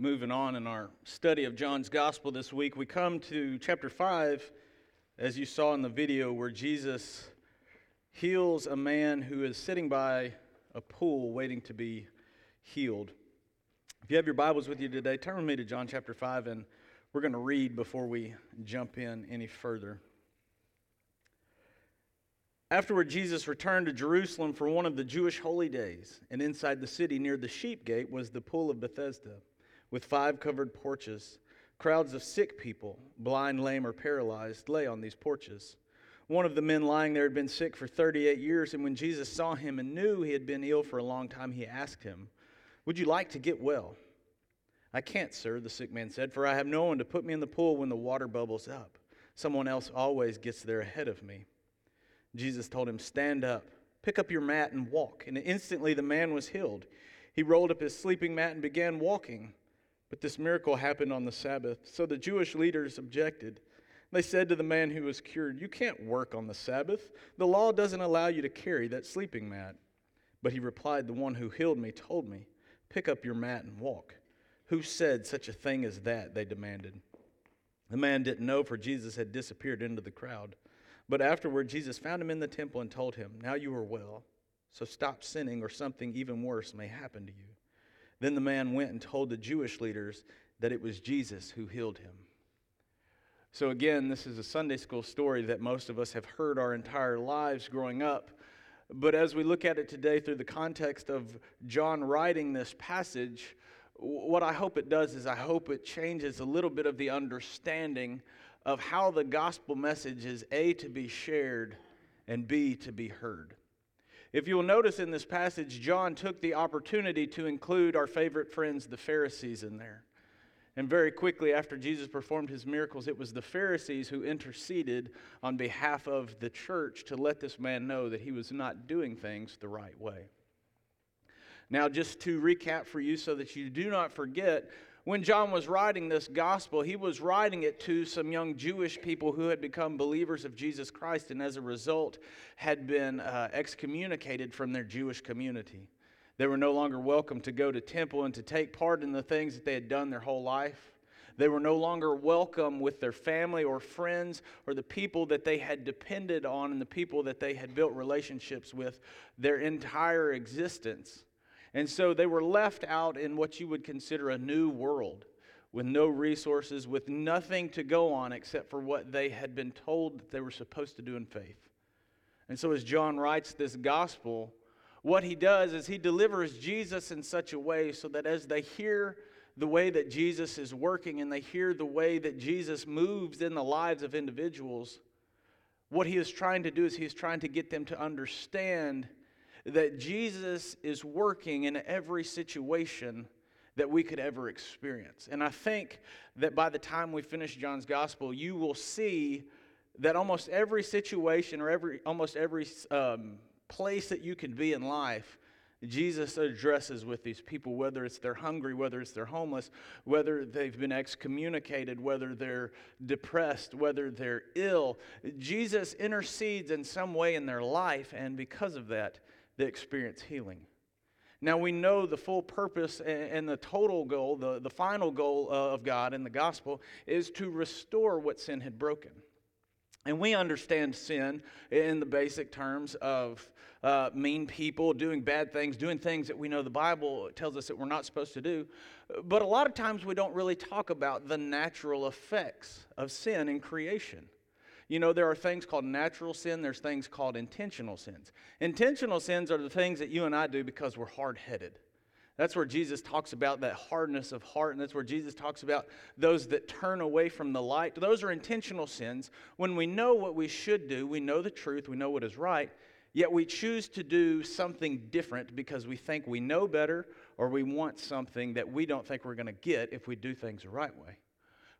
moving on in our study of John's Gospel this week, we come to chapter 5, as you saw in the video, where Jesus heals a man who is sitting by a pool waiting to be healed. If you have your Bibles with you today, turn with me to John chapter 5, and we're going to read before we jump in any further. Afterward, Jesus returned to Jerusalem for one of the Jewish holy days, and inside the city near the sheep gate was the pool of Bethesda with five covered porches. Crowds of sick people, blind, lame, or paralyzed, lay on these porches. One of the men lying there had been sick for 38 years, and when Jesus saw him and knew he had been ill for a long time, he asked him, Would you like to get well? I can't, sir, the sick man said, for I have no one to put me in the pool when the water bubbles up. Someone else always gets there ahead of me. Jesus told him, Stand up, pick up your mat, and walk. And instantly the man was healed. He rolled up his sleeping mat and began walking. But this miracle happened on the Sabbath, so the Jewish leaders objected. They said to the man who was cured, You can't work on the Sabbath. The law doesn't allow you to carry that sleeping mat. But he replied, The one who healed me told me, Pick up your mat and walk. Who said such a thing as that? They demanded. The man didn't know, for Jesus had disappeared into the crowd. But afterward, Jesus found him in the temple and told him, Now you are well, so stop sinning, or something even worse may happen to you. Then the man went and told the Jewish leaders that it was Jesus who healed him. So, again, this is a Sunday school story that most of us have heard our entire lives growing up. But as we look at it today through the context of John writing this passage, what I hope it does is I hope it changes a little bit of the understanding of how the gospel message is A, to be shared, and B, to be heard. If you'll notice in this passage, John took the opportunity to include our favorite friends, the Pharisees, in there. And very quickly after Jesus performed his miracles, it was the Pharisees who interceded on behalf of the church to let this man know that he was not doing things the right way. Now, just to recap for you so that you do not forget, when John was writing this gospel, he was writing it to some young Jewish people who had become believers of Jesus Christ and as a result had been uh, excommunicated from their Jewish community. They were no longer welcome to go to temple and to take part in the things that they had done their whole life. They were no longer welcome with their family or friends or the people that they had depended on and the people that they had built relationships with their entire existence. And so they were left out in what you would consider a new world with no resources, with nothing to go on except for what they had been told that they were supposed to do in faith. And so, as John writes this gospel, what he does is he delivers Jesus in such a way so that as they hear the way that Jesus is working and they hear the way that Jesus moves in the lives of individuals, what he is trying to do is he is trying to get them to understand that Jesus is working in every situation that we could ever experience. And I think that by the time we finish John's gospel, you will see that almost every situation or every almost every um, place that you can be in life, Jesus addresses with these people, whether it's they're hungry, whether it's they're homeless, whether they've been excommunicated, whether they're depressed, whether they're ill. Jesus intercedes in some way in their life, and because of that, they experience healing. Now we know the full purpose and the total goal, the, the final goal of God in the gospel is to restore what sin had broken. And we understand sin in the basic terms of uh, mean people doing bad things, doing things that we know the Bible tells us that we're not supposed to do. But a lot of times we don't really talk about the natural effects of sin in creation. You know, there are things called natural sin, there's things called intentional sins. Intentional sins are the things that you and I do because we're hard headed. That's where Jesus talks about that hardness of heart, and that's where Jesus talks about those that turn away from the light. Those are intentional sins. When we know what we should do, we know the truth, we know what is right, yet we choose to do something different because we think we know better or we want something that we don't think we're going to get if we do things the right way.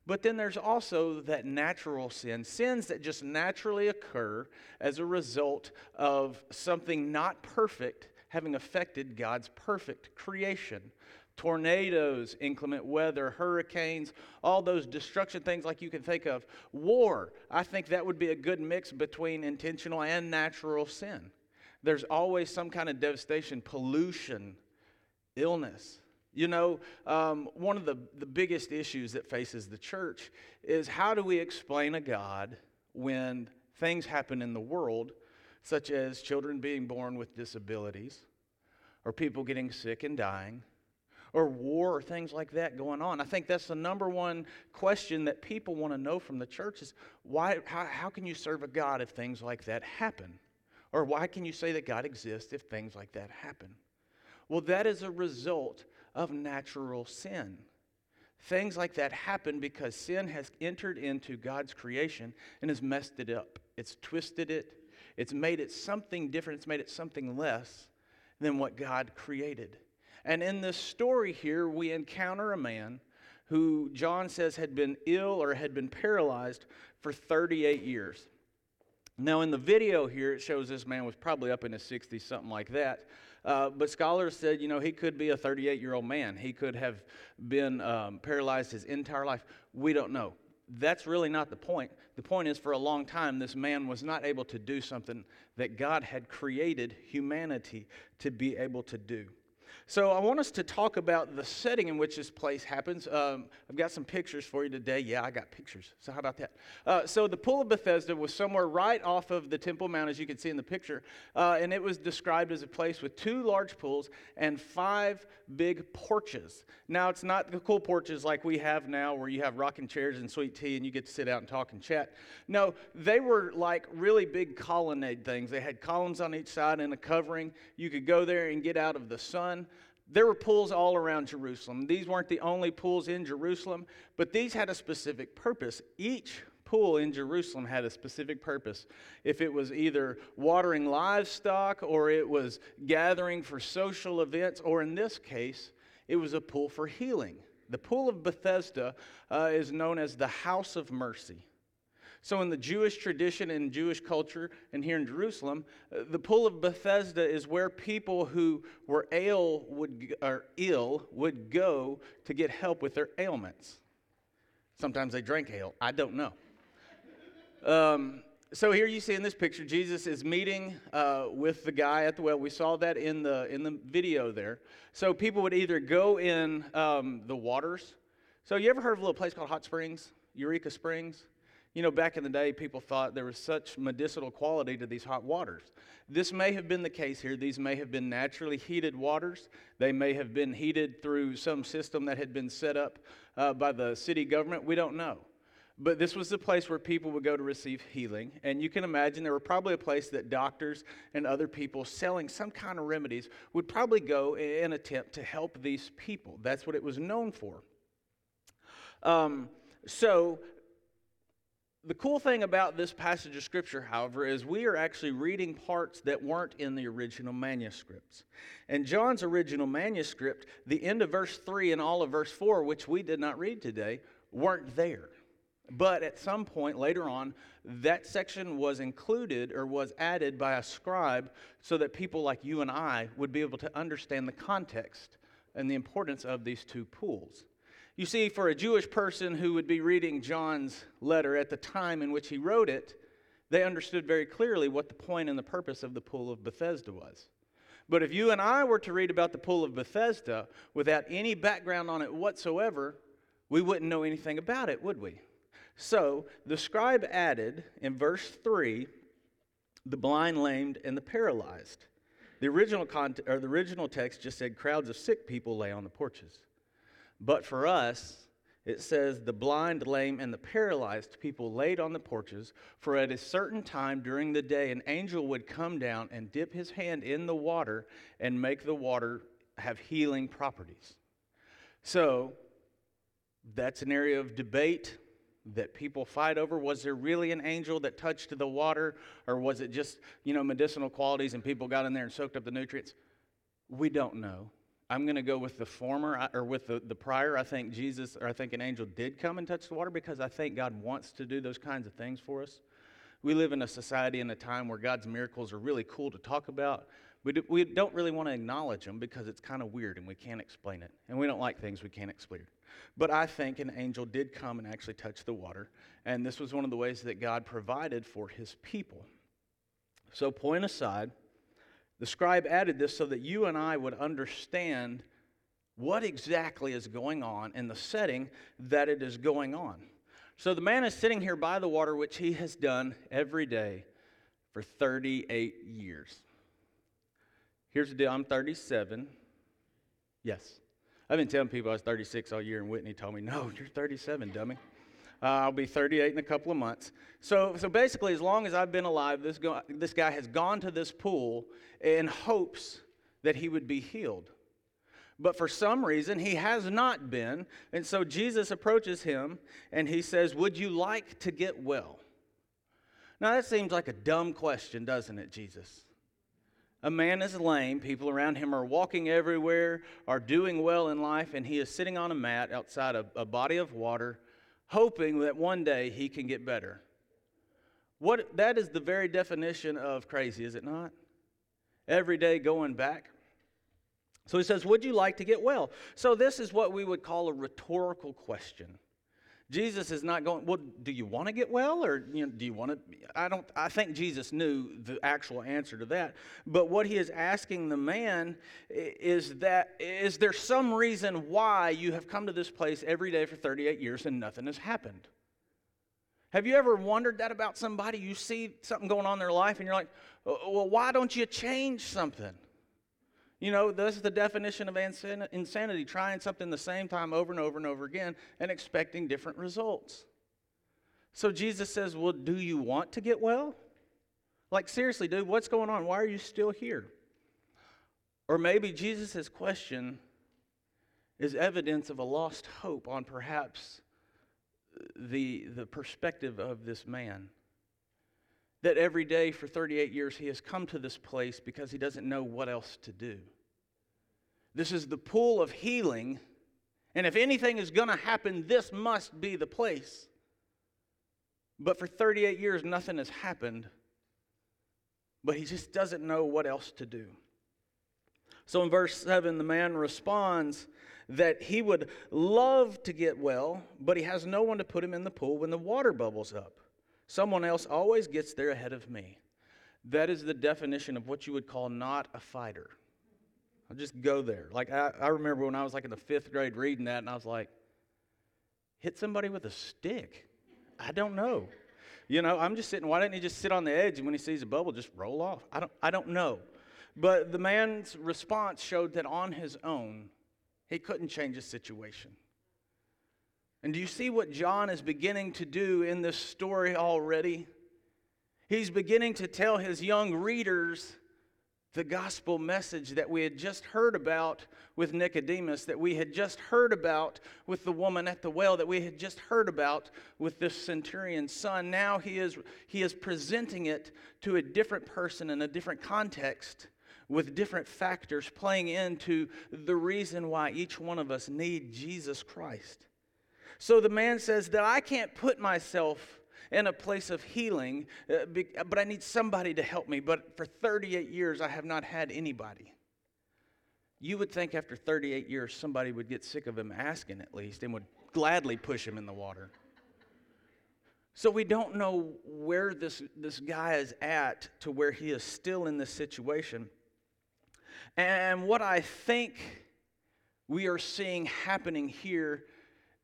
But then there's also that natural sin, sins that just naturally occur as a result of something not perfect having affected God's perfect creation. Tornadoes, inclement weather, hurricanes, all those destruction things like you can think of. War, I think that would be a good mix between intentional and natural sin. There's always some kind of devastation, pollution, illness. You know, um, one of the, the biggest issues that faces the church is how do we explain a God when things happen in the world, such as children being born with disabilities, or people getting sick and dying, or war, or things like that going on? I think that's the number one question that people want to know from the church is why, how, how can you serve a God if things like that happen? Or why can you say that God exists if things like that happen? Well, that is a result of natural sin. Things like that happen because sin has entered into God's creation and has messed it up. It's twisted it, it's made it something different, it's made it something less than what God created. And in this story here, we encounter a man who John says had been ill or had been paralyzed for 38 years. Now, in the video here, it shows this man was probably up in his 60s, something like that. Uh, but scholars said, you know, he could be a 38 year old man. He could have been um, paralyzed his entire life. We don't know. That's really not the point. The point is, for a long time, this man was not able to do something that God had created humanity to be able to do. So I want us to talk about the setting in which this place happens. Um, I've got some pictures for you today. Yeah, I got pictures. So how about that? Uh, so the pool of Bethesda was somewhere right off of the Temple Mount, as you can see in the picture, uh, and it was described as a place with two large pools and five big porches. Now it's not the cool porches like we have now, where you have rocking chairs and sweet tea, and you get to sit out and talk and chat. No, they were like really big colonnade things. They had columns on each side and a covering. You could go there and get out of the sun. There were pools all around Jerusalem. These weren't the only pools in Jerusalem, but these had a specific purpose. Each pool in Jerusalem had a specific purpose. If it was either watering livestock or it was gathering for social events, or in this case, it was a pool for healing. The pool of Bethesda uh, is known as the house of mercy. So, in the Jewish tradition and Jewish culture, and here in Jerusalem, uh, the pool of Bethesda is where people who were ill would, or ill would go to get help with their ailments. Sometimes they drank ale. I don't know. Um, so here you see in this picture, Jesus is meeting uh, with the guy at the well. We saw that in the in the video there. So people would either go in um, the waters. So you ever heard of a little place called Hot Springs, Eureka Springs? You know, back in the day, people thought there was such medicinal quality to these hot waters. This may have been the case here. These may have been naturally heated waters. They may have been heated through some system that had been set up uh, by the city government. We don't know. But this was the place where people would go to receive healing. And you can imagine there were probably a place that doctors and other people selling some kind of remedies would probably go in attempt to help these people. That's what it was known for. Um, so the cool thing about this passage of Scripture, however, is we are actually reading parts that weren't in the original manuscripts. And John's original manuscript, the end of verse 3 and all of verse 4, which we did not read today, weren't there. But at some point later on, that section was included or was added by a scribe so that people like you and I would be able to understand the context and the importance of these two pools. You see, for a Jewish person who would be reading John's letter at the time in which he wrote it, they understood very clearly what the point and the purpose of the pool of Bethesda was. But if you and I were to read about the pool of Bethesda without any background on it whatsoever, we wouldn't know anything about it, would we? So the scribe added in verse 3 the blind, lamed, and the paralyzed. The original, context, or the original text just said crowds of sick people lay on the porches. But for us, it says, the blind, lame, and the paralyzed people laid on the porches, for at a certain time during the day, an angel would come down and dip his hand in the water and make the water have healing properties. So, that's an area of debate that people fight over. Was there really an angel that touched the water, or was it just, you know, medicinal qualities and people got in there and soaked up the nutrients? We don't know. I'm going to go with the former or with the, the prior. I think Jesus or I think an angel did come and touch the water because I think God wants to do those kinds of things for us. We live in a society in a time where God's miracles are really cool to talk about. Do, we don't really want to acknowledge them because it's kind of weird and we can't explain it. And we don't like things we can't explain. But I think an angel did come and actually touch the water. And this was one of the ways that God provided for his people. So, point aside, the scribe added this so that you and I would understand what exactly is going on in the setting that it is going on. So the man is sitting here by the water, which he has done every day for 38 years. Here's the deal I'm 37. Yes. I've been telling people I was 36 all year, and Whitney told me, No, you're 37, dummy. Uh, I'll be 38 in a couple of months. So, so basically, as long as I've been alive, this, go, this guy has gone to this pool in hopes that he would be healed. But for some reason, he has not been. And so Jesus approaches him and he says, Would you like to get well? Now, that seems like a dumb question, doesn't it, Jesus? A man is lame, people around him are walking everywhere, are doing well in life, and he is sitting on a mat outside a, a body of water, hoping that one day he can get better. What, that is the very definition of crazy, is it not? Every day going back. So he says, Would you like to get well? So this is what we would call a rhetorical question. Jesus is not going, well, do you want to get well? Or you know, do you want to? I don't, I think Jesus knew the actual answer to that. But what he is asking the man is that, is there some reason why you have come to this place every day for 38 years and nothing has happened? Have you ever wondered that about somebody? You see something going on in their life and you're like, oh, well, why don't you change something? You know, this is the definition of insanity trying something the same time over and over and over again and expecting different results. So Jesus says, Well, do you want to get well? Like, seriously, dude, what's going on? Why are you still here? Or maybe Jesus' question is evidence of a lost hope on perhaps the, the perspective of this man. That every day for 38 years he has come to this place because he doesn't know what else to do. This is the pool of healing, and if anything is going to happen, this must be the place. But for 38 years, nothing has happened, but he just doesn't know what else to do. So in verse 7, the man responds that he would love to get well, but he has no one to put him in the pool when the water bubbles up. Someone else always gets there ahead of me. That is the definition of what you would call not a fighter. I'll just go there. Like, I, I remember when I was like in the fifth grade reading that, and I was like, hit somebody with a stick. I don't know. You know, I'm just sitting, why didn't he just sit on the edge and when he sees a bubble, just roll off? I don't, I don't know. But the man's response showed that on his own, he couldn't change his situation. And do you see what John is beginning to do in this story already? He's beginning to tell his young readers the gospel message that we had just heard about with Nicodemus, that we had just heard about with the woman at the well, that we had just heard about with this centurion's son. Now he is, he is presenting it to a different person in a different context with different factors playing into the reason why each one of us need Jesus Christ. So the man says that I can't put myself in a place of healing, uh, but I need somebody to help me. But for 38 years, I have not had anybody. You would think after 38 years, somebody would get sick of him asking at least and would gladly push him in the water. So we don't know where this, this guy is at to where he is still in this situation. And what I think we are seeing happening here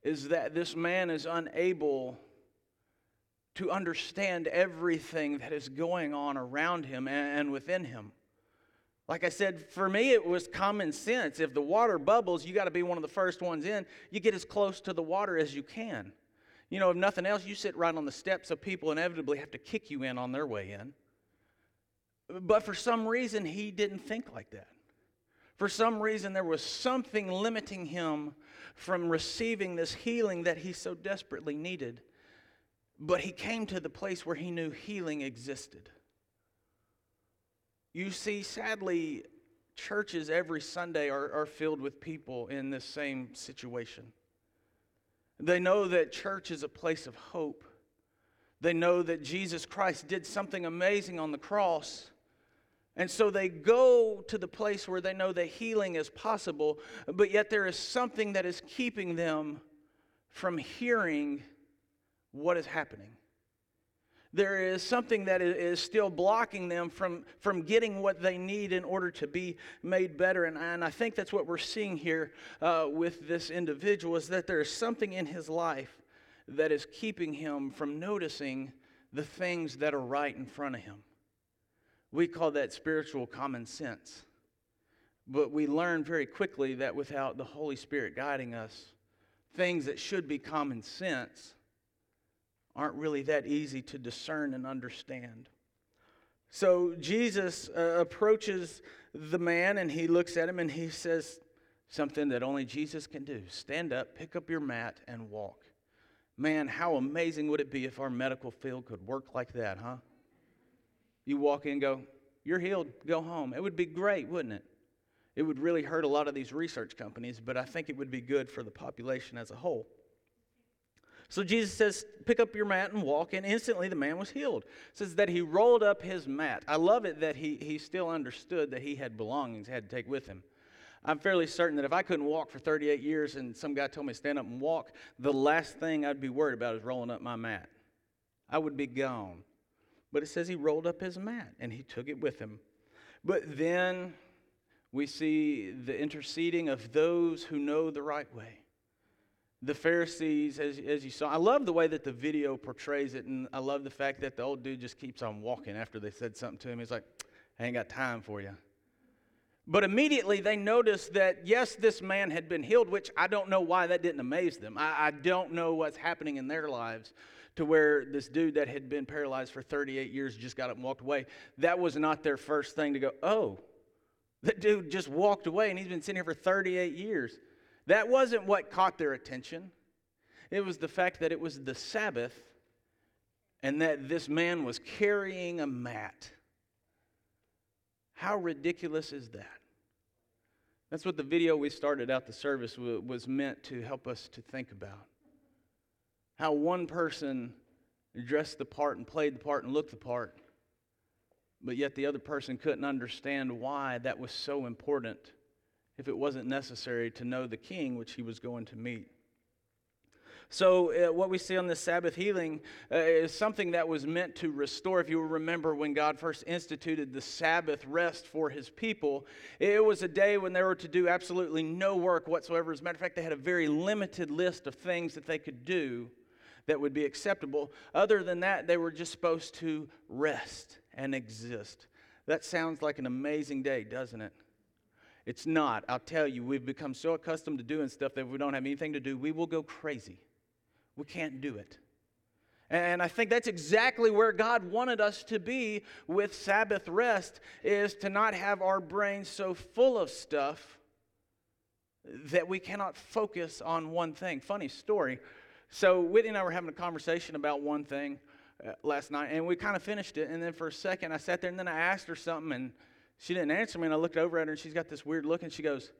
is that this man is unable to understand everything that is going on around him and within him. Like I said, for me, it was common sense. If the water bubbles, you got to be one of the first ones in. You get as close to the water as you can. You know, if nothing else, you sit right on the steps, so people inevitably have to kick you in on their way in. But for some reason, he didn't think like that. For some reason, there was something limiting him from receiving this healing that he so desperately needed. But he came to the place where he knew healing existed. You see, sadly, churches every Sunday are, are filled with people in this same situation. They know that church is a place of hope. They know that Jesus Christ did something amazing on the cross and so they go to the place where they know that healing is possible, but yet there is something that is keeping them from hearing what is happening. There is something that is still blocking them from, from getting what they need in order to be made better. And, and I think that's what we're seeing here uh, with this individual is that there is something in his life that is keeping him from noticing the things that are right in front of him. We call that spiritual common sense. But we learn very quickly that without the Holy Spirit guiding us, things that should be common sense aren't really that easy to discern and understand. So Jesus uh, approaches the man and he looks at him and he says something that only Jesus can do stand up, pick up your mat, and walk. Man, how amazing would it be if our medical field could work like that, huh? You walk in go, You're healed, go home. It would be great, wouldn't it? It would really hurt a lot of these research companies, but I think it would be good for the population as a whole. So Jesus says, Pick up your mat and walk, and instantly the man was healed. It says that he rolled up his mat. I love it that he, he still understood that he had belongings, had to take with him. I'm fairly certain that if I couldn't walk for 38 years and some guy told me to stand up and walk, the last thing I'd be worried about is rolling up my mat. I would be gone. But it says he rolled up his mat and he took it with him. But then we see the interceding of those who know the right way. The Pharisees, as, as you saw, I love the way that the video portrays it, and I love the fact that the old dude just keeps on walking after they said something to him. He's like, I ain't got time for you. But immediately they noticed that, yes, this man had been healed, which I don't know why that didn't amaze them. I, I, don't know what's happening in their lives to where this dude that had been paralyzed for 38 years just got up and walked away. That was not their first thing to go, oh, that dude just walked away and he's been sitting here for 38 years. That wasn't what caught their attention. It was the fact that it was the Sabbath and that this man was carrying a mat. How ridiculous is that? That's what the video we started out the service was meant to help us to think about. How one person dressed the part and played the part and looked the part but yet the other person couldn't understand why that was so important if it wasn't necessary to know the king which he was going to meet. So, uh, what we see on this Sabbath healing uh, is something that was meant to restore. If you remember when God first instituted the Sabbath rest for his people, it was a day when they were to do absolutely no work whatsoever. As a matter of fact, they had a very limited list of things that they could do that would be acceptable. Other than that, they were just supposed to rest and exist. That sounds like an amazing day, doesn't it? It's not. I'll tell you, we've become so accustomed to doing stuff that if we don't have anything to do, we will go crazy. We can't do it. And I think that's exactly where God wanted us to be with Sabbath rest is to not have our brains so full of stuff that we cannot focus on one thing. Funny story. So Whitney and I were having a conversation about one thing uh, last night, and we kind of finished it. And then for a second, I sat there and then I asked her something, and she didn't answer me. And I looked over at her, and she's got this weird look, and she goes,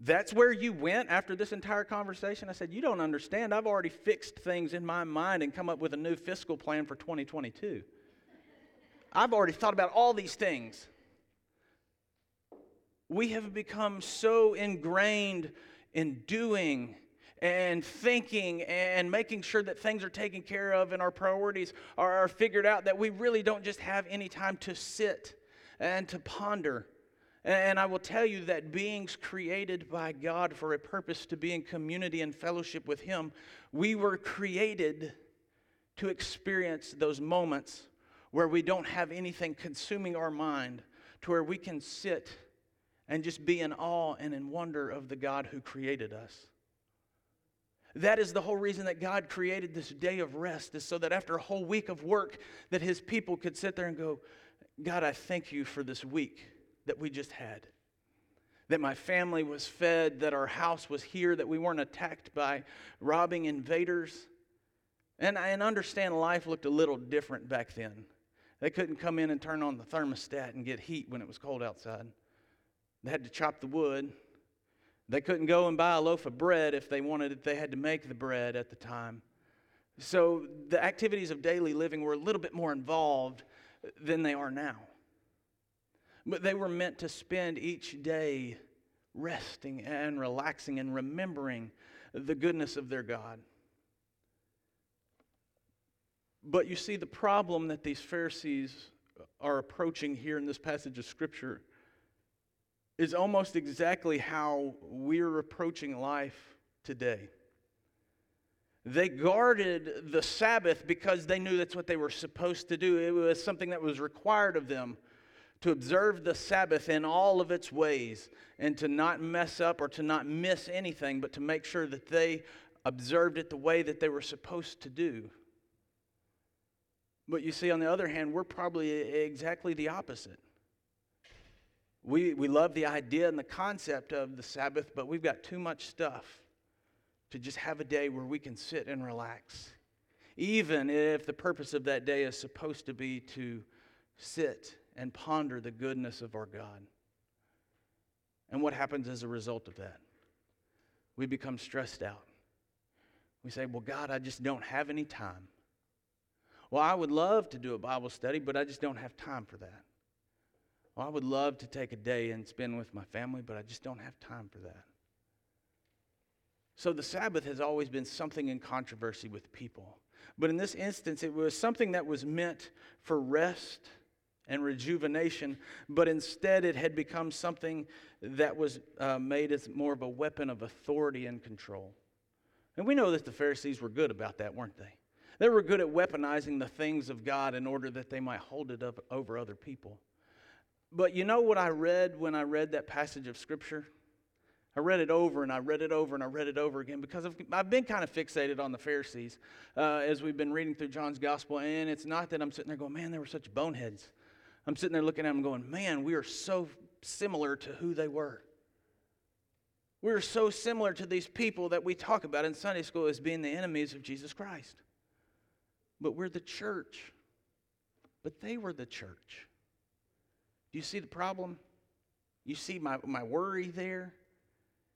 That's where you went after this entire conversation? I said, You don't understand. I've already fixed things in my mind and come up with a new fiscal plan for 2022. I've already thought about all these things. We have become so ingrained in doing and thinking and making sure that things are taken care of and our priorities are, figured out that we really don't just have any time to sit and to ponder. And I will tell you that beings created by God for a purpose to be in community and fellowship with Him, we were created to experience those moments where we don't have anything consuming our mind, to where we can sit and just be in awe and in wonder of the God who created us. That is the whole reason that God created this day of rest, is so that after a whole week of work, that his people could sit there and go, God, I thank you for this week that we just had. That my family was fed, that our house was here, that we weren't attacked by robbing invaders. And I understand life looked a little different back then. They couldn't come in and turn on the thermostat and get heat when it was cold outside. They had to chop the wood, they couldn't go and buy a loaf of bread if they wanted it, they had to make the bread at the time. So the activities of daily living were a little bit more involved than they are now. But they were meant to spend each day resting and relaxing and remembering the goodness of their God. But you see, the problem that these Pharisees are approaching here in this passage of Scripture is almost exactly how we're approaching life today. They guarded the Sabbath because they knew that's what they were supposed to do. It was something that was required of them to observe the Sabbath in all of its ways and to not mess up or to not miss anything, but to make sure that they observed it the way that they were supposed to do. But you see, on the other hand, we're probably exactly the opposite. We, we love the idea and the concept of the Sabbath, but we've got too much stuff to just have a day where we can sit and relax. Even if the purpose of that day is supposed to be to sit and ponder the goodness of our God. And what happens as a result of that? We become stressed out. We say, Well, God, I just don't have any time. Well, I would love to do a Bible study, but I just don't have time for that. Well, I would love to take a day and spend with my family, but I just don't have time for that. So the Sabbath has always been something in controversy with people. But in this instance, it was something that was meant for rest and rejuvenation, but instead it had become something that was uh, made as more of a weapon of authority and control. And we know that the Pharisees were good about that, weren't they? They were good at weaponizing the things of God in order that they might hold it up over other people. But you know what I read when I read that passage of Scripture? I read it over and I read it over and I read it over again because I've, I've been kind of fixated on the Pharisees uh, as we've been reading through John's Gospel. And it's not that I'm sitting there going, man, they were such boneheads. I'm sitting there looking at them going, man, we are so similar to who they were. We're so similar to these people that we talk about in Sunday school as being the enemies of Jesus Christ. But we're the church. But they were the church. Do you see the problem? You see my, my worry there?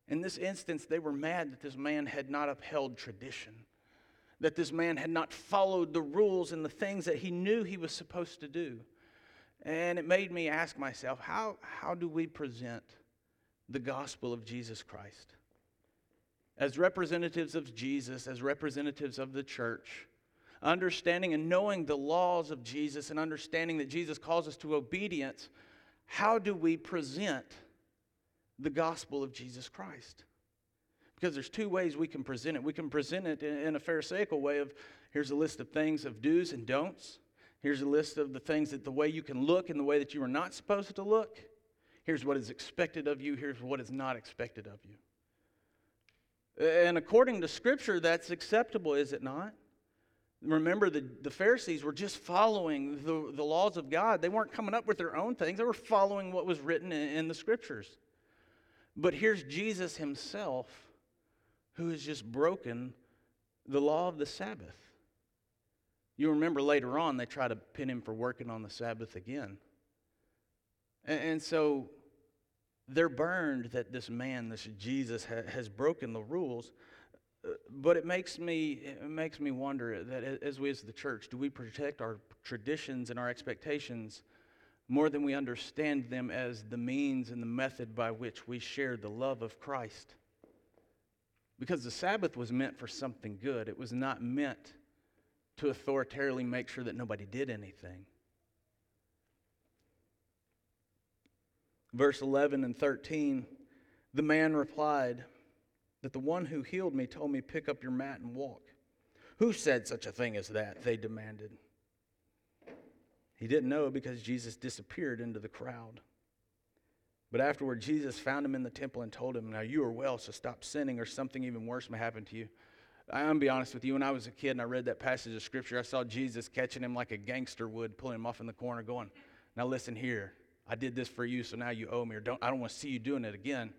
In this instance, they were mad that this man had not upheld tradition, that this man had not followed the rules and the things that he knew he was supposed to do. And it made me ask myself, how, how do we present the gospel of Jesus Christ? As representatives of Jesus, as representatives of the church, understanding and knowing the laws of Jesus and understanding that Jesus calls us to obedience, how do we present the gospel of Jesus Christ? Because there's two ways we can present it. We can present it in a Pharisaical way of here's a list of things of do's and don'ts. Here's a list of the things that the way you can look and the way that you are not supposed to look. Here's what is expected of you. Here's what is not expected of you. And according to Scripture, that's acceptable, is it not? Remember, the, the Pharisees were just following the, the laws of God. They weren't coming up with their own things, they were following what was written in, in the Scriptures. But here's Jesus himself who has just broken the law of the Sabbath. You remember later on, they try to pin him for working on the Sabbath again. And, and so they're burned that this man, this Jesus, ha, has broken the rules. Uh, but it makes me it makes me wonder that as we as the church, do we protect our traditions and our expectations more than we understand them as the means and the method by which we share the love of Christ? Because the Sabbath was meant for something good. It was not meant to authoritarily make sure that nobody did anything. Verse 11 and 13 the man replied, that the one who healed me told me, Pick up your mat and walk. Who said such a thing as that? They demanded. He didn't know because Jesus disappeared into the crowd. But afterward, Jesus found him in the temple and told him, Now you are well, so stop sinning, or something even worse may happen to you. I'm going to be honest with you. When I was a kid and I read that passage of scripture, I saw Jesus catching him like a gangster would, pulling him off in the corner, going, Now listen here. I did this for you, so now you owe me, or don't, I don't want to see you doing it again.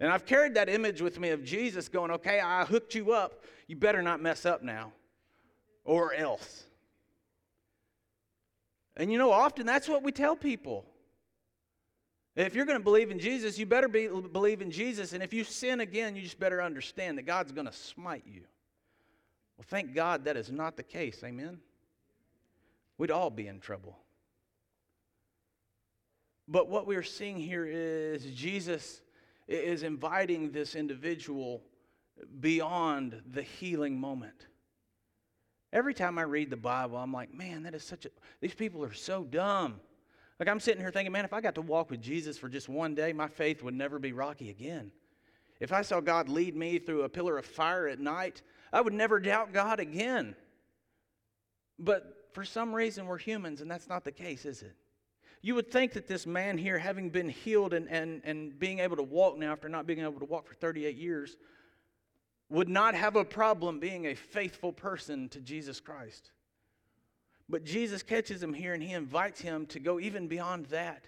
And I've carried that image with me of Jesus going, okay, I hooked you up. You better not mess up now, or else. And you know, often that's what we tell people. If you're going to believe in Jesus, you better be, believe in Jesus. And if you sin again, you just better understand that God's going to smite you. Well, thank God that is not the case. Amen? We'd all be in trouble. But what we're seeing here is Jesus is inviting this individual beyond the healing moment. Every time I read the Bible, I'm like, man, that is such a, these people are so dumb. Like I'm sitting here thinking, man, if I got to walk with Jesus for just one day, my faith would never be rocky again. If I saw God lead me through a pillar of fire at night, I would never doubt God again. But for some reason, we're humans, and that's not the case, is it? You would think that this man here, having been healed and, and, and being able to walk now after not being able to walk for 38 years, would not have a problem being a faithful person to Jesus Christ. But Jesus catches him here and he invites him to go even beyond that.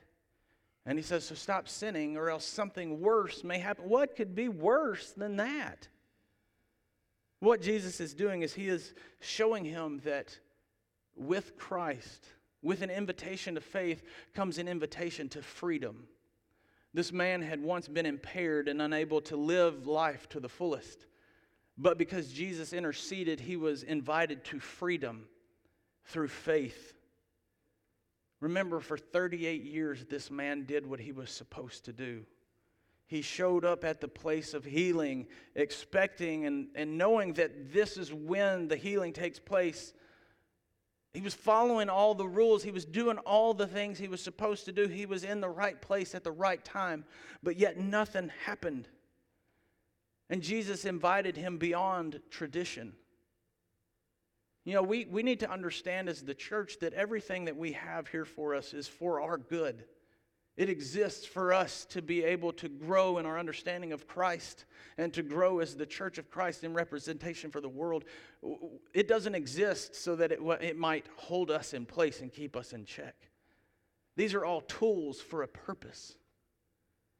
And he says, So stop sinning, or else something worse may happen. What could be worse than that? What Jesus is doing is he is showing him that with Christ, with an invitation to faith, comes an invitation to freedom. This man had once been impaired and unable to live life to the fullest. But because Jesus interceded, he was invited to freedom through faith. Remember, for 38 years, this man did what he was supposed to do. He showed up at the place of healing, expecting and, and knowing that this is when the healing takes place. He was following all the rules. He was doing all the things he was supposed to do. He was in the right place at the right time, but yet nothing happened. And Jesus invited him beyond tradition. You know, we, we need to understand as the church that everything that we have here for us is for our good. It exists for us to be able to grow in our understanding of Christ and to grow as the church of Christ in representation for the world. It doesn't exist so that it, it might hold us in place and keep us in check. These are all tools for a purpose.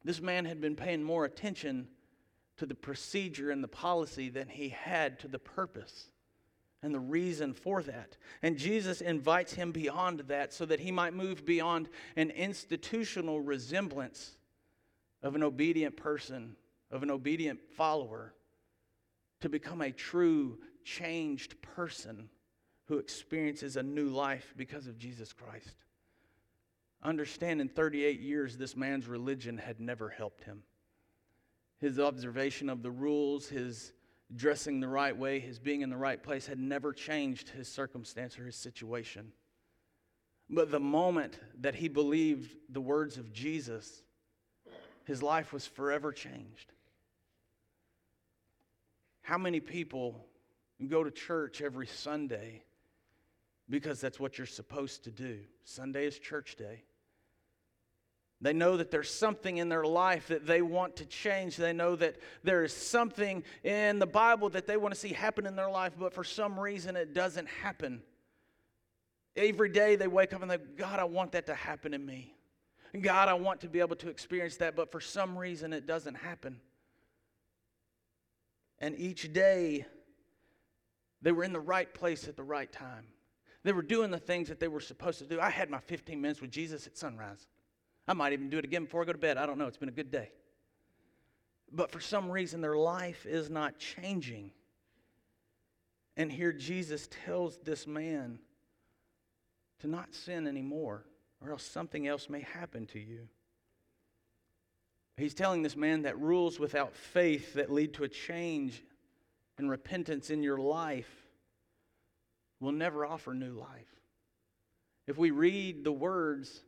This man had been paying more attention to the procedure and the policy than he had to the purpose and the reason for that. And Jesus invites him beyond that so that he might move beyond an institutional resemblance of an obedient person, of an obedient follower, to become a true changed person who experiences a new life because of Jesus Christ. Understand in 38 years, this man's religion had never helped him. His observation of the rules, his dressing the right way, his being in the right place had never changed his circumstance or his situation. But the moment that he believed the words of Jesus, his life was forever changed. How many people go to church every Sunday because that's what you're supposed to do? Sunday is church day. They know that there's something in their life that they want to change. They know that there is something in the Bible that they want to see happen in their life, but for some reason it doesn't happen. Every day they wake up and they, God, I want that to happen in me. God, I want to be able to experience that, but for some reason it doesn't happen. And each day they were in the right place at the right time. They were doing the things that they were supposed to do. I had my 15 minutes with Jesus at sunrise. I might even do it again before I go to bed. I don't know. It's been a good day. But for some reason, their life is not changing. And here Jesus tells this man to not sin anymore, or else something else may happen to you. He's telling this man that rules without faith that lead to a change and repentance in your life will never offer new life. If we read the words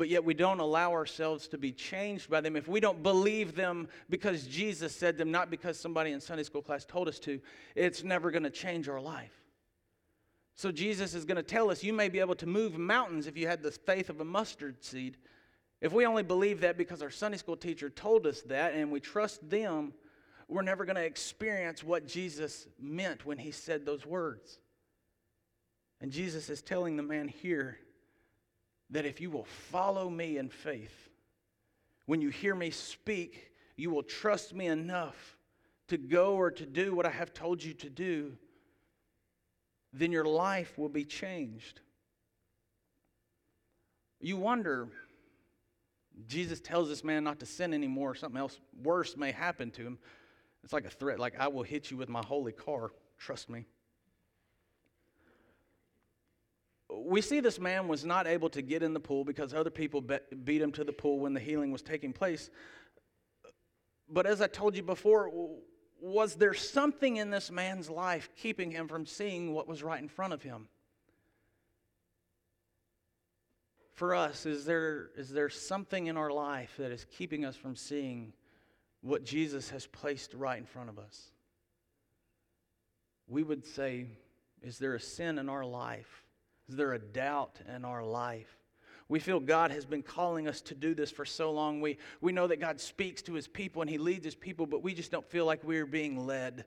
but yet we don't allow ourselves to be changed by them, if we don't believe them because Jesus said them, not because somebody in Sunday school class told us to, it's never going to change our life. So Jesus is going to tell us you may be able to move mountains if you had the faith of a mustard seed. If we only believe that because our Sunday school teacher told us that and we trust them, we're never going to experience what Jesus meant when he said those words. And Jesus is telling the man here that if you will follow me in faith, when you hear me speak, you will trust me enough to go or to do what I have told you to do, then your life will be changed. You wonder, Jesus tells this man not to sin anymore, something else worse may happen to him. It's like a threat, like, I will hit you with my holy car, trust me. We see this man was not able to get in the pool because other people beat him to the pool when the healing was taking place. But as I told you before, was there something in this man's life keeping him from seeing what was right in front of him? For us, is there, is there something in our life that is keeping us from seeing what Jesus has placed right in front of us? We would say, is there a sin in our life? Is there a doubt in our life? We feel God has been calling us to do this for so long. We, we know that God speaks to his people and he leads his people, but we just don't feel like we're being led.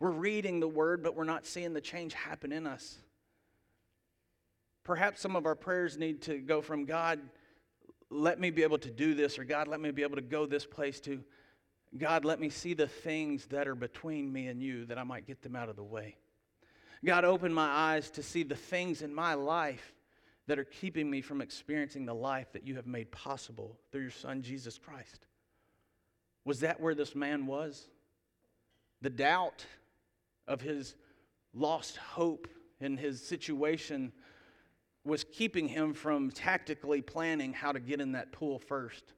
We're reading the word, but we're not seeing the change happen in us. Perhaps some of our prayers need to go from God, let me be able to do this, or God, let me be able to go this place, to God, let me see the things that are between me and you that I might get them out of the way. God, open my eyes to see the things in my life that are keeping me from experiencing the life that you have made possible through your Son, Jesus Christ. Was that where this man was? The doubt of his lost hope in his situation was keeping him from tactically planning how to get in that pool first.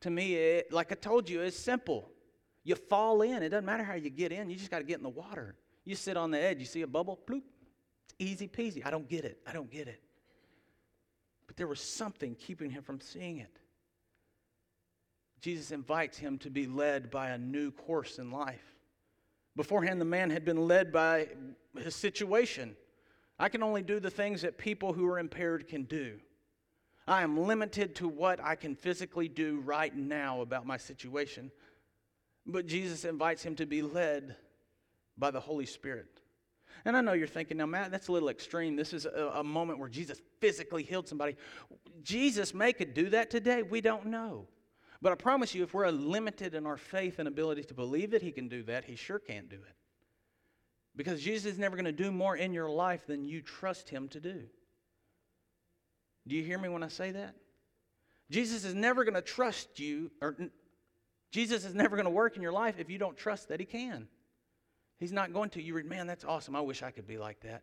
To me, it, like I told you, it's simple. You fall in. It doesn't matter how you get in, you just got to get in the water. You sit on the edge, you see a bubble, bloop. It's easy peasy. I don't get it. I don't get it. But there was something keeping him from seeing it. Jesus invites him to be led by a new course in life. Beforehand, the man had been led by his situation. I can only do the things that people who are impaired can do. I am limited to what I can physically do right now about my situation. But Jesus invites him to be led by the Holy Spirit. And I know you're thinking, now, Matt, that's a little extreme. This is a, a moment where Jesus physically healed somebody. Jesus may could do that today. We don't know. But I promise you, if we're limited in our faith and ability to believe that He can do that, He sure can't do it. Because Jesus is never going to do more in your life than you trust Him to do. Do you hear me when I say that? Jesus is never going to trust you, or Jesus is never going to work in your life if you don't trust that He can. He's not going to. You read, man, that's awesome. I wish I could be like that.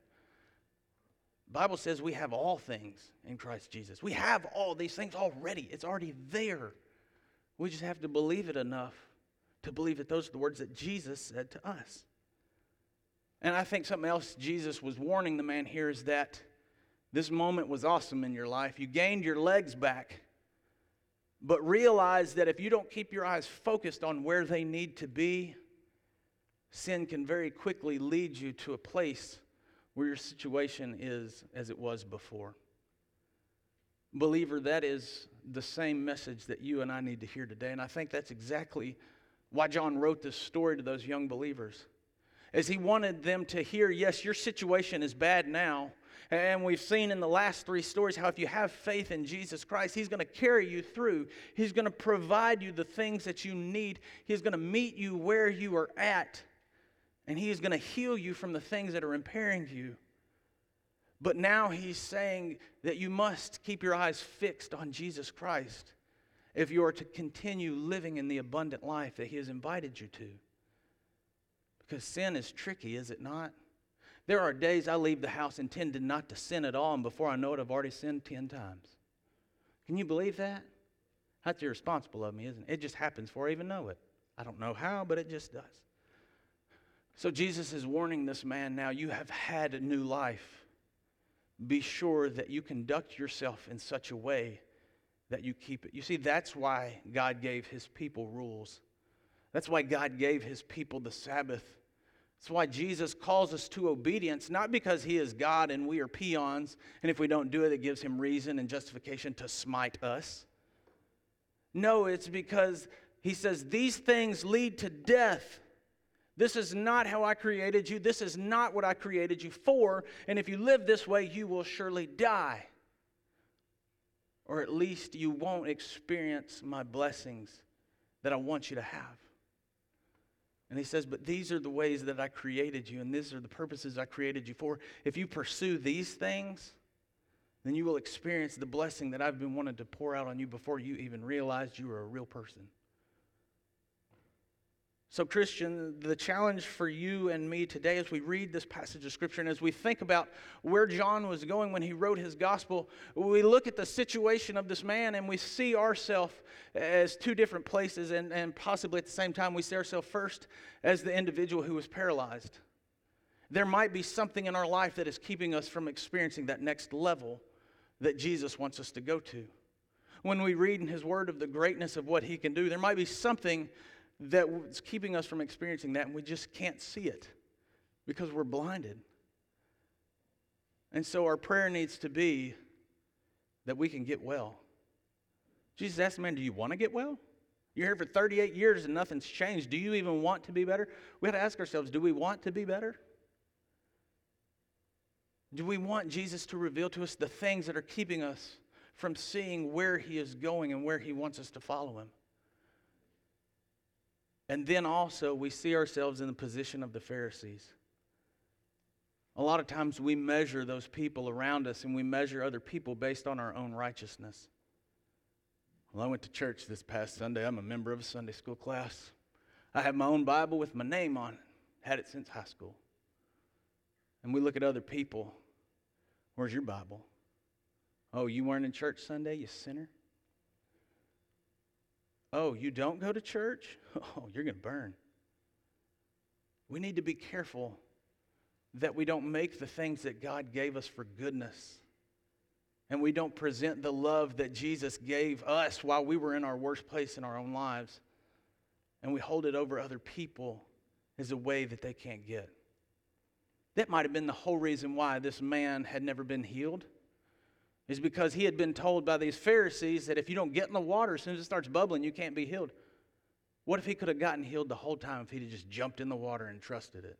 Bible says we have all things in Christ Jesus. We have all these things already. It's already there. We just have to believe it enough to believe that those are the words that Jesus said to us. And I think something else Jesus was warning the man here is that this moment was awesome in your life. You gained your legs back, but realize that if you don't keep your eyes focused on where they need to be, sin can very quickly lead you to a place where your situation is as it was before. Believer, that is the same message that you and I need to hear today. And I think that's exactly why John wrote this story to those young believers. As he wanted them to hear, yes, your situation is bad now. And we've seen in the last three stories how if you have faith in Jesus Christ, He's going to carry you through. He's going to provide you the things that you need. He's going to meet you where you are at and He is going to heal you from the things that are impairing you. But now He's saying that you must keep your eyes fixed on Jesus Christ if you are to continue living in the abundant life that He has invited you to. Because sin is tricky, is it not? There are days I leave the house intended not to sin at all, and before I know it, I've already sinned 10 times. Can you believe that? That's irresponsible of me, isn't it? It just happens before I even know it. I don't know how, but it just does. So Jesus is warning this man now you have had a new life. Be sure that you conduct yourself in such a way that you keep it. You see, that's why God gave his people rules. That's why God gave his people the Sabbath. That's why Jesus calls us to obedience, not because he is God and we are peons, and if we don't do it, it gives him reason and justification to smite us. No, it's because he says these things lead to death. This is not how I created you. This is not what I created you for. And if you live this way, you will surely die. Or at least you won't experience my blessings that I want you to have. And he says, But these are the ways that I created you, and these are the purposes I created you for. If you pursue these things, then you will experience the blessing that I've been wanting to pour out on you before you even realized you were a real person. So, Christian, the challenge for you and me today as we read this passage of Scripture and as we think about where John was going when he wrote his gospel, we look at the situation of this man and we see ourselves as two different places, and, and possibly at the same time, we see ourselves first as the individual who was paralyzed. There might be something in our life that is keeping us from experiencing that next level that Jesus wants us to go to. When we read in his word of the greatness of what he can do, there might be something that's keeping us from experiencing that, and we just can't see it because we're blinded. And so our prayer needs to be that we can get well. Jesus asked the man, Do you want to get well? You're here for 38 years and nothing's changed. Do you even want to be better? We have to ask ourselves do we want to be better? Do we want Jesus to reveal to us the things that are keeping us from seeing where he is going and where he wants us to follow him? And then also, we see ourselves in the position of the Pharisees. A lot of times we measure those people around us and we measure other people based on our own righteousness. Well, I went to church this past Sunday. I'm a member of a Sunday school class. I have my own Bible with my name on it, had it since high school. And we look at other people. Where's your Bible? Oh, you weren't in church Sunday, you sinner? Oh, you don't go to church? Oh, you're going to burn. We need to be careful that we don't make the things that God gave us for goodness and we don't present the love that Jesus gave us while we were in our worst place in our own lives and we hold it over other people as a way that they can't get. That might have been the whole reason why this man had never been healed is because he had been told by these Pharisees that if you don't get in the water, as soon as it starts bubbling, you can't be healed. What if he could have gotten healed the whole time if he'd just jumped in the water and trusted it?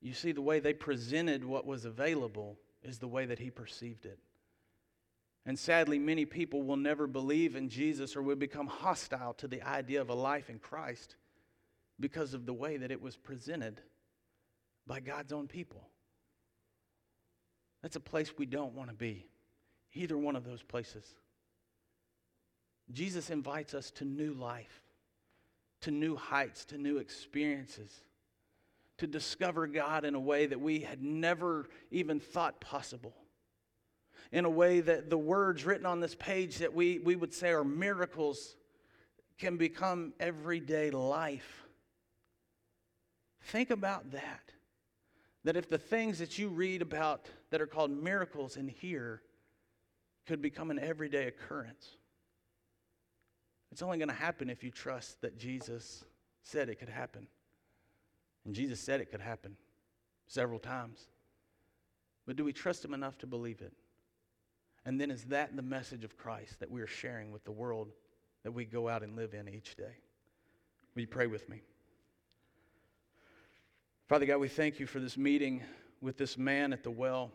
You see, the way they presented what was available is the way that he perceived it. And sadly, many people will never believe in Jesus or will become hostile to the idea of a life in Christ because of the way that it was presented by God's own people. That's a place we don't want to be, either one of those places. Jesus invites us to new life, to new heights, to new experiences, to discover God in a way that we had never even thought possible. In a way that the words written on this page that we, we would say are miracles can become everyday life. Think about that. That if the things that you read about that are called miracles in here could become an everyday occurrence, it's only going to happen if you trust that Jesus said it could happen. And Jesus said it could happen several times. But do we trust him enough to believe it? And then is that the message of Christ that we are sharing with the world that we go out and live in each day? Will you pray with me? Father God, we thank you for this meeting with this man at the well.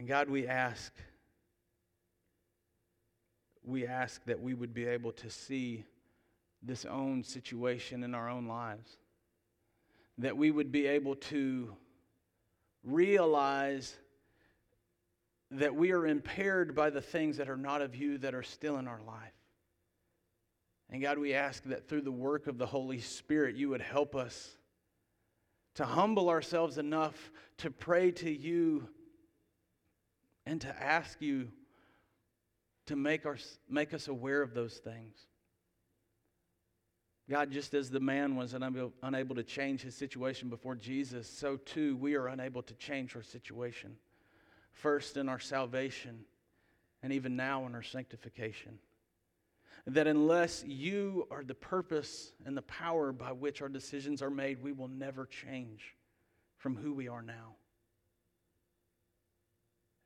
And God, we ask, we ask that we would be able to see this own situation in our own lives. That we would be able to realize that we are impaired by the things that are not of you that are still in our life. And God, we ask that through the work of the Holy Spirit, you would help us to humble ourselves enough to pray to you and to ask you to make, our, make us aware of those things. God, just as the man was unable, unable to change his situation before Jesus, so too we are unable to change our situation. First in our salvation, and even now in our sanctification that unless you are the purpose and the power by which our decisions are made, we will never change from who we are now.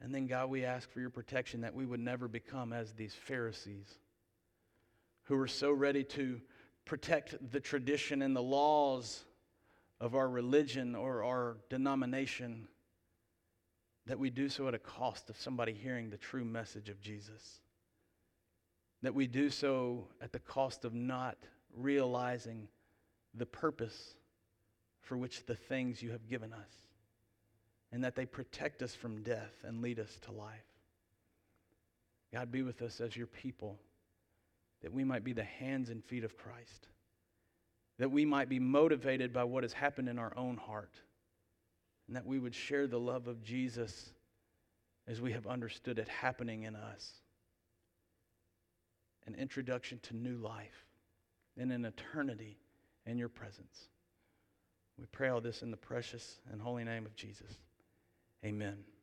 And then, God, we ask for your protection that we would never become as these Pharisees who are so ready to protect the tradition and the laws of our religion or our denomination that we do so at a cost of somebody hearing the true message of Jesus. That we do so at the cost of not realizing the purpose for which the things you have given us, and that they protect us from death and lead us to life. God, be with us as your people, that we might be the hands and feet of Christ, that we might be motivated by what has happened in our own heart, and that we would share the love of Jesus as we have understood it happening in us. An introduction to new life and an eternity in your presence. We pray all this in the precious and holy name of Jesus. Amen.